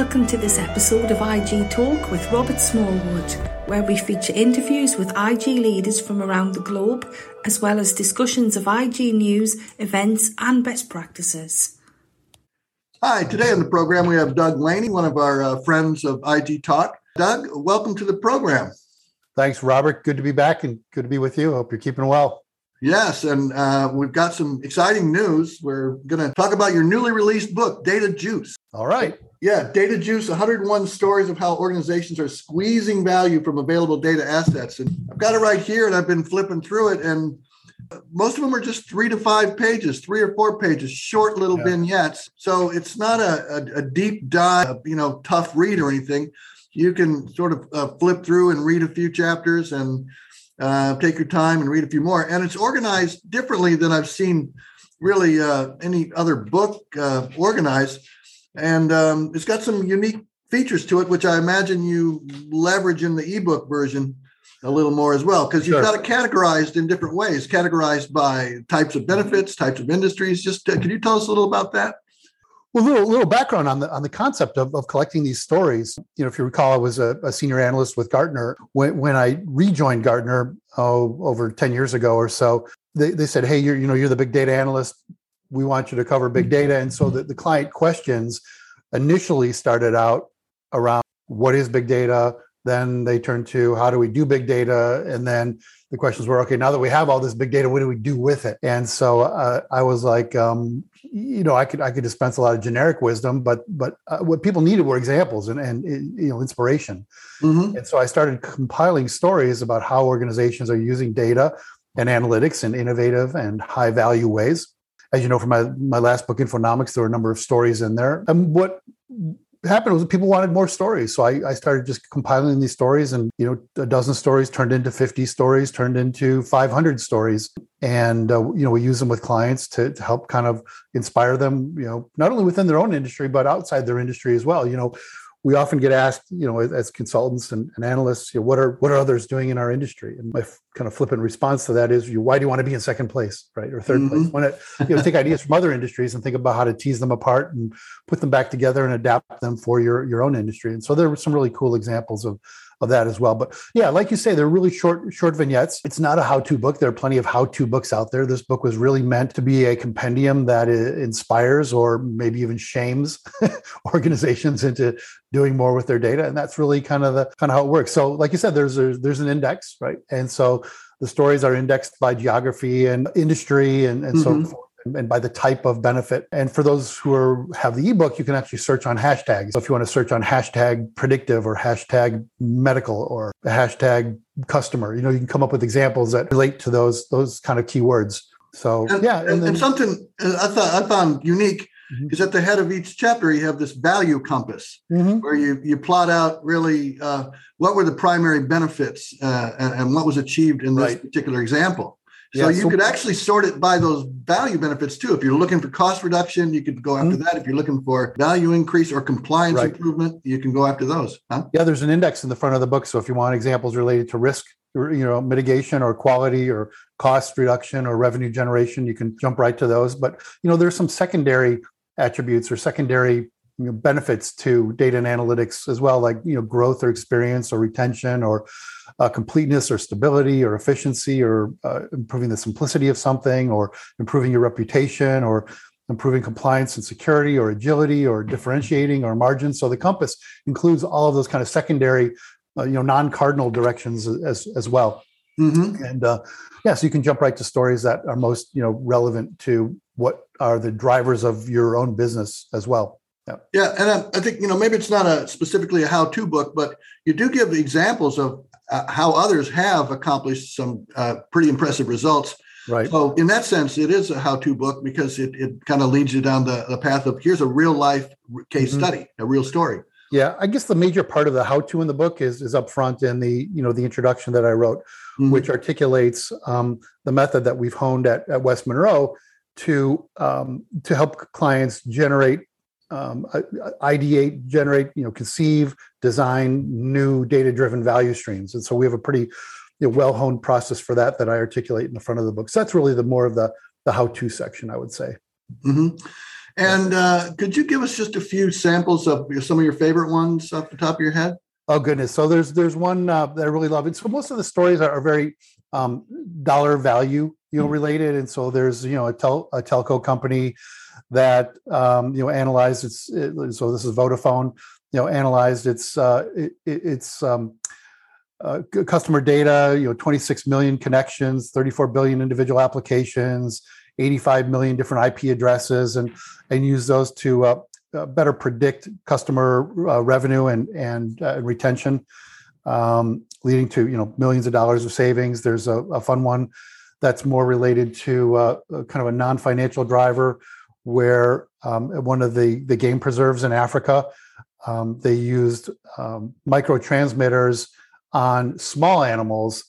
Welcome to this episode of IG Talk with Robert Smallwood, where we feature interviews with IG leaders from around the globe, as well as discussions of IG news, events, and best practices. Hi, today on the program we have Doug Laney, one of our uh, friends of IG Talk. Doug, welcome to the program. Thanks, Robert. Good to be back and good to be with you. Hope you're keeping well. Yes, and uh, we've got some exciting news. We're going to talk about your newly released book, Data Juice. All right. Yeah, Data Juice 101 stories of how organizations are squeezing value from available data assets. And I've got it right here, and I've been flipping through it. And most of them are just three to five pages, three or four pages, short little yeah. vignettes. So it's not a, a, a, deep dive, you know, tough read or anything. You can sort of uh, flip through and read a few chapters and uh, take your time and read a few more. And it's organized differently than I've seen really uh, any other book uh, organized. And um, it's got some unique features to it, which I imagine you leverage in the ebook version a little more as well, because you've sure. got it categorized in different ways, categorized by types of benefits, types of industries. Just uh, can you tell us a little about that? Well, a little, little background on the on the concept of, of collecting these stories. You know, if you recall, I was a, a senior analyst with Gartner when, when I rejoined Gartner oh, over ten years ago or so. They, they said, "Hey, you're you know you're the big data analyst. We want you to cover big data." And so the, the client questions initially started out around what is big data. Then they turned to how do we do big data, and then the questions were okay now that we have all this big data what do we do with it and so uh, i was like um, you know i could i could dispense a lot of generic wisdom but but uh, what people needed were examples and and you know inspiration mm-hmm. and so i started compiling stories about how organizations are using data and analytics in innovative and high value ways as you know from my my last book infonomics there were a number of stories in there and what happened was people wanted more stories. So I, I, started just compiling these stories and, you know, a dozen stories turned into 50 stories, turned into 500 stories. And, uh, you know, we use them with clients to, to help kind of inspire them, you know, not only within their own industry, but outside their industry as well. You know, we often get asked, you know, as consultants and, and analysts, you know, what are what are others doing in our industry? And my f- kind of flippant response to that is, you why do you want to be in second place, right, or 3rd mm-hmm. place? Want to you know take ideas from other industries and think about how to tease them apart and put them back together and adapt them for your your own industry. And so there were some really cool examples of of that as well. But yeah, like you say, they're really short, short vignettes. It's not a how-to book. There are plenty of how-to books out there. This book was really meant to be a compendium that inspires or maybe even shames organizations into doing more with their data. And that's really kind of the kind of how it works. So, like you said, there's a, there's an index, right? And so the stories are indexed by geography and industry and, and mm-hmm. so forth and by the type of benefit. And for those who are, have the ebook, you can actually search on hashtags. So if you want to search on hashtag predictive or hashtag medical or hashtag customer, you know, you can come up with examples that relate to those those kind of keywords. So and, yeah, and, and, then, and, something I thought I found unique mm-hmm. is at the head of each chapter you have this value compass mm-hmm. where you you plot out really uh, what were the primary benefits uh, and, what was achieved in this right. particular example. So yeah, you so, could actually sort it by those value benefits too. If you're looking for cost reduction, you could go after mm-hmm. that. If you're looking for value increase or compliance right. improvement, you can go after those. Huh? Yeah, there's an index in the front of the book. So if you want examples related to risk, you know, mitigation or quality or cost reduction or revenue generation, you can jump right to those. But you know, there's some secondary attributes or secondary you know, benefits to data and analytics as well, like you know growth or experience or retention or uh, completeness or stability or efficiency or uh, improving the simplicity of something or improving your reputation or improving compliance and security or agility or differentiating or margins. So the compass includes all of those kind of secondary, uh, you know, non-cardinal directions as as well. Mm-hmm. And uh, yeah, so you can jump right to stories that are most you know relevant to what are the drivers of your own business as well. Yeah, yeah, and I, I, think you know maybe it's not a specifically a how-to book, but you do give examples of uh, how others have accomplished some uh, pretty impressive results. Right. So in that sense, it is a how-to book because it, it kind of leads you down the, the path of here's a real life case mm-hmm. study, a real story. Yeah, I guess the major part of the how-to in the book is is up front in the you know the introduction that I wrote, mm-hmm. which articulates um, the method that we've honed at, at West Monroe to um, to help clients generate um, ideate, generate, you know, conceive, design new data-driven value streams. And so we have a pretty you know, well-honed process for that that I articulate in the front of the book. So that's really the more of the the how-to section, I would say. Mm-hmm. And uh, could you give us just a few samples of some of your favorite ones off the top of your head? Oh goodness! So there's there's one uh, that I really love. And so most of the stories are, are very um, dollar value, you know, mm-hmm. related. And so there's you know a, tel- a telco company that um, you know analyzed its. It, so this is Vodafone. You know, analyzed its uh, it, its um, uh, customer data. You know, 26 million connections, 34 billion individual applications, 85 million different IP addresses, and and use those to uh, uh, better predict customer uh, revenue and and uh, retention, um, leading to you know millions of dollars of savings. There's a, a fun one that's more related to kind of a non-financial driver, where um, one of the the game preserves in Africa, um, they used um, micro transmitters on small animals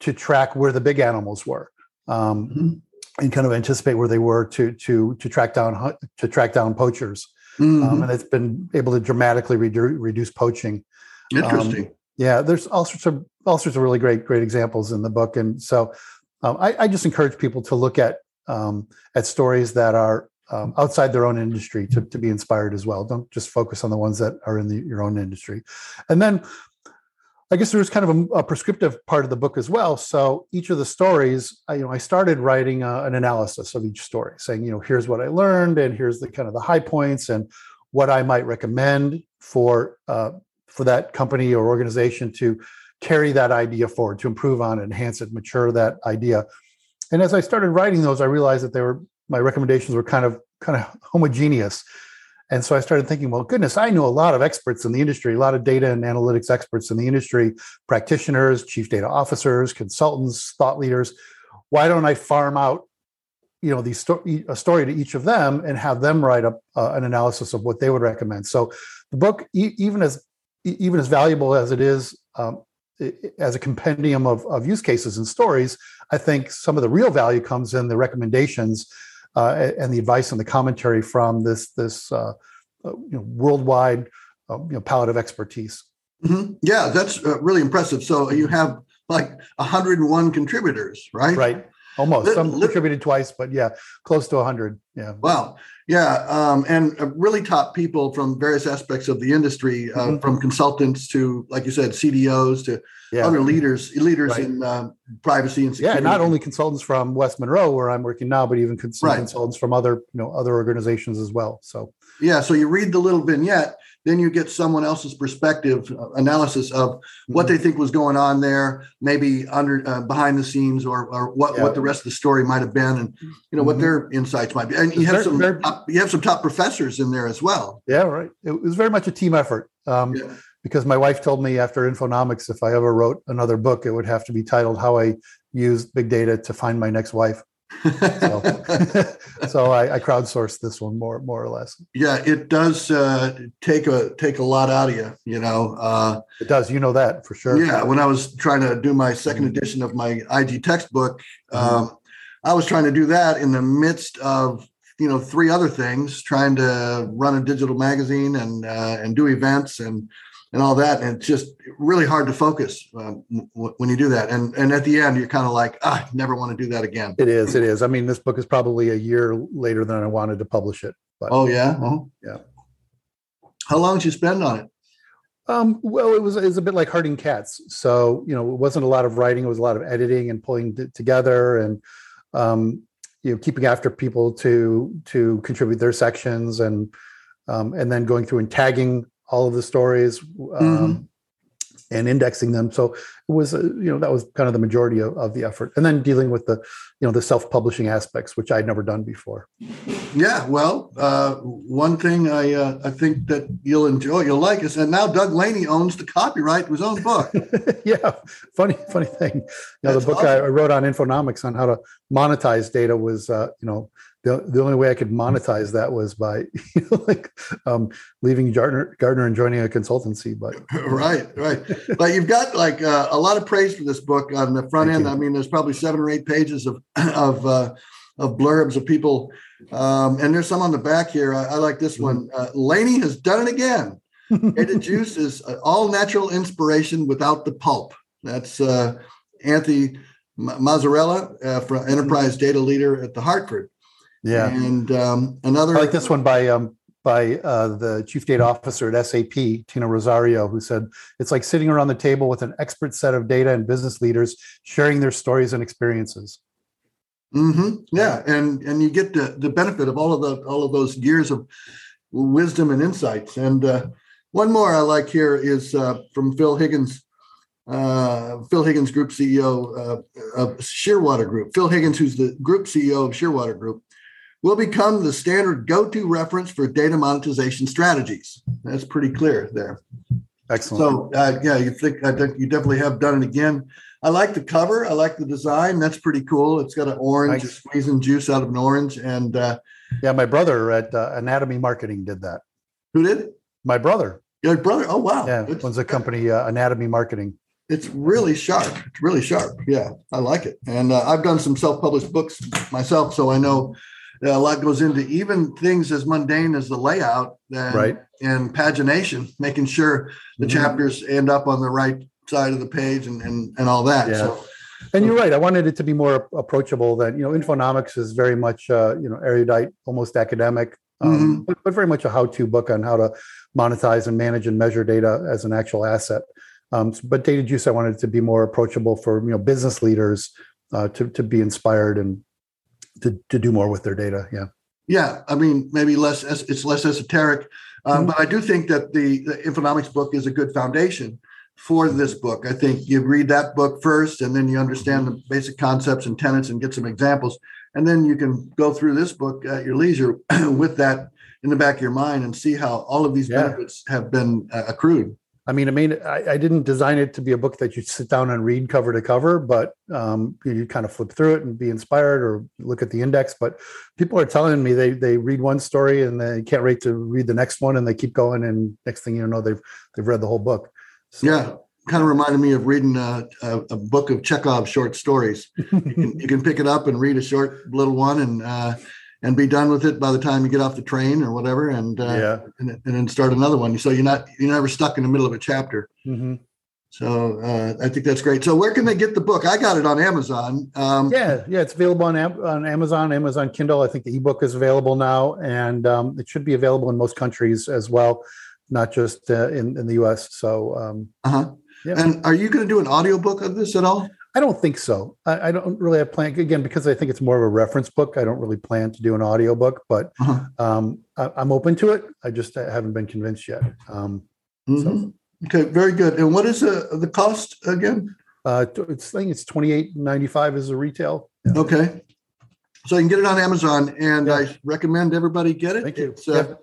to track where the big animals were. Um, mm-hmm. And kind of anticipate where they were to to to track down to track down poachers. Um, mm-hmm. and it's been able to dramatically redu- reduce poaching. Interesting. Um, yeah, there's all sorts of all sorts of really great great examples in the book, and so I, I, just encourage people to look at um, at stories that are um, outside their own industry to, to be inspired as well. Don't just focus on the ones that are in the, your own industry, and then I guess there's kind of a, a, prescriptive part of the book as well. So each of the stories, I, you know, I started writing uh, an analysis of each story, saying, you know, here's what I learned, and here's the kind of the high points, and what I might recommend for uh, for that company or organization to carry that idea forward, to improve on enhance it, mature that idea. And as I started writing those, I realized that they were my recommendations were kind of kind of homogeneous and so I started thinking, well, goodness, I know a lot of experts in the industry, a lot of data and analytics experts in the industry, practitioners, chief data officers, consultants, thought leaders. Why don't I farm out, you know, these sto- a story to each of them and have them write up uh, an analysis of what they would recommend? So the book, e- even as even as valuable as it is um, as a compendium of, of use cases and stories, I think some of the real value comes in the recommendations uh, and the advice and the commentary from this this uh, uh you know, worldwide uh, you know, palette of expertise. Mm-hmm. Yeah, that's uh, really impressive. So you have like 101 contributors, right? Right. Almost. Some contributed twice, but yeah, close to 100. Yeah. Wow. Yeah, um, and uh, really top people from various aspects of the industry, uh, mm-hmm. from consultants to, like you said, CDOs to yeah. other leaders, leaders right. in uh, privacy and security. Yeah, not only consultants from West Monroe, where I'm working now, but even cons- right. consultants from other, you know, other organizations as well. So yeah, so you read the little vignette, then you get someone else's perspective uh, analysis of what mm-hmm. they think was going on there maybe under uh, behind the scenes or, or what, yeah. what the rest of the story might have been and you know mm-hmm. what their insights might be and you have some very, top, you have some top professors in there as well yeah right it was very much a team effort um, yeah. because my wife told me after infonomics if i ever wrote another book it would have to be titled how i used big data to find my next wife so, so I, I, crowdsourced this one more more or less. Yeah, it does uh, take a take a lot out of you. You know, uh, it does. You know that for sure. Yeah, when I was trying to do my 2nd mm-hmm. edition of my IG textbook, mm-hmm. um, I was trying to do that in the midst of you know three other things, trying to run a digital magazine and uh, and do events and and all that. And it's just really hard to focus um, w- when you do that. And and at the end, you're kind of like, ah, I never want to do that again. It is. It is. I mean, this book is probably a year later than I wanted to publish it. But, oh yeah. Oh yeah. How long did you spend on it? Um, well, it was, it was a bit like herding cats. So, you know, it wasn't a lot of writing. It was a lot of editing and pulling it together and, um, you know, keeping after people to, to contribute their sections and, um, and then going through and tagging all of the stories um, mm-hmm. And indexing them. So it was, uh, you know, that was kind of the majority of, of, the effort. And then dealing with the, you know, the self-publishing aspects, which I'd never done before. Yeah, well, uh, one thing I uh, I think that you'll enjoy, you'll like is, and now Doug Laney owns the copyright to his own book. yeah, funny funny thing. You know, That's the book awesome. I wrote on Infonomics on how to monetize data was, uh, you know, the, the only way I could monetize that was by you know, like um, leaving Gartner, Gartner and joining a consultancy. But right, right. but you've got like uh, a lot of praise for this book on the front Thank end. You. I mean, there's probably seven or eight pages of of uh, of blurbs of people, um, and there's some on the back here. I, I like this one. Mm-hmm. Uh, Laney has done it again. Data juice is uh, all natural inspiration without the pulp. That's uh, Anthony Mazzarella, uh, from Enterprise Data Leader at the Hartford. Yeah. And um, another I like this one by um, by uh, the chief data officer at SAP, Tina Rosario, who said it's like sitting around the table with an expert set of data and business leaders sharing their stories and experiences. Mm-hmm. Yeah, and and you get the the benefit of all of the all of those years of wisdom and insights. And uh, one more I like here is uh, from Phil Higgins, uh, Phil Higgins, Group CEO uh, of Shearwater Group. Phil Higgins, who's the Group CEO of Shearwater Group, will become the standard go-to reference for data monetization strategies. That's pretty clear there. Excellent. So uh, yeah, you think I think you definitely have done it again. I like the cover. I like the design. That's pretty cool. It's got an orange, Nice. squeezing juice out of an orange. And uh, Yeah, my brother at uh, Anatomy Marketing did that. who did? My brother, Your brother. Oh wow. yeah, It's, owns a company, uh, Anatomy Marketing. it's really sharp. It's really sharp. Yeah, I like it. And uh, I've done some self-published books myself, so I know a lot goes into even things as mundane as the layout and, Right. and pagination, making sure the Mhm. chapters end up on the right side of the page and and, and all that. Yeah. So And you're right. I wanted it to be more approachable. Than you know, Infonomics is very much uh, you know erudite, almost academic, um, Mm-hmm. but, but very much a how-to book on how to monetize and manage and measure data as an actual asset. Um, but Data Juice, I wanted it to be more approachable for you know business leaders uh, to to be inspired and to to do more with their data. Yeah. Yeah, I mean, maybe less. It's less esoteric, um, Mhm. but I do think that the, the Infonomics book is a good foundation for this book. I think you read that book first, and then you understand the basic concepts and tenets, and get some examples, and then you can go through this book at your leisure with that in the back of your mind and see how all of these Yeah. benefits have been uh, accrued. I mean, I mean, I, I didn't design it to be a book that you sit down and read cover to cover, but um, you, you kind of flip through it and be inspired or look at the index. But people are telling me they they read one story and they can't wait to read the next one, and they keep going, and next thing you know, they've they've read the whole book. So, Yeah, kind of reminded me of reading a, a, a book of Chekhov's short stories. you can you can pick it up and read a short little one and uh, and be done with it by the time you get off the train or whatever, and uh, yeah. and, and then start another one. So you're not you're never stuck in the middle of a chapter. hmm So uh, I think that's great. So where can they get the book? I got it on Amazon. Um, Yeah, yeah, it's available on on Amazon, Amazon Kindle. I think the ebook is available now, and um, it should be available in most countries as well, not just uh, in in the U.S. So um, uh-huh. Yeah. And are you going to do an audiobook of this at all? I don't think so. I, I don't really have plan again because I think it's more of a reference book. I don't really plan to do an audiobook, but Uh-huh. um, I, I'm open to it. I just uh, haven't been convinced yet. Um, Mhm. Okay, very good. And what is the the cost again? uh, it's I think it's twenty eight ninety five as a retail. Yeah. Okay. So you can get it on Amazon, and Yeah. I recommend everybody get it. Thank you. It's uh,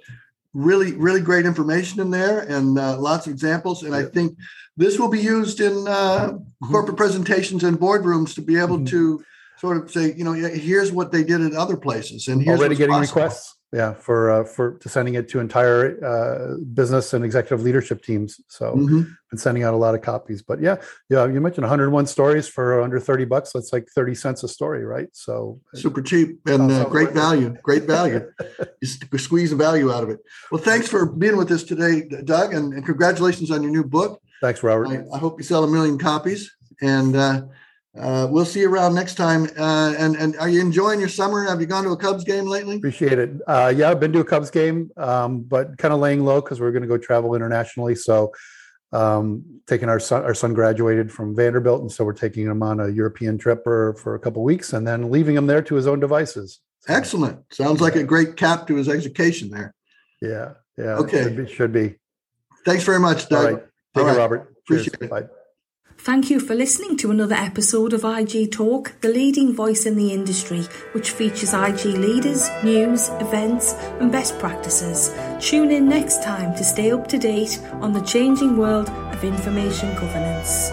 really, really great information in there, and uh, lots of examples. And I think this will be used in uh, corporate presentations and boardrooms to be able Mhm. to sort of say, you know, here's what they did at other places, and here's Already getting possible. requests. Yeah, for uh, for to sending it to entire uh, business and executive leadership teams. So Mhm. been sending out a lot of copies. But yeah, yeah, you mentioned 101 stories for under 30 bucks. That's like 30 cents a story, right? So Super cheap and uh, great value. Great value. you squeeze the value out of it. Well, thanks for being with us today, Doug, and, and congratulations on your new book. thanks, Robert. I, I hope you sell a million copies, and uh, we'll see you around next time. Uh, and and are you enjoying your summer? Have you gone to a Cubs game lately? Appreciate it. Uh, yeah, I've been to a Cubs game, um, but kind of laying low because we're going to go travel internationally. So, um, taking our son, our son graduated from Vanderbilt, and so we're taking him on a European trip for, for a couple weeks, and then leaving him there to his own devices. So, Excellent. Sounds like a great cap to his education there. Yeah, yeah. Okay. should be. Should be. Thanks very much, All Doug. right. Take All right. Robert. Cheers. Appreciate it. Bye. Thank you for listening to another episode of IG Talk, the leading voice in the industry, which features IG leaders, news, events, and best practices. Tune in next time to stay up to date on the changing world of information governance.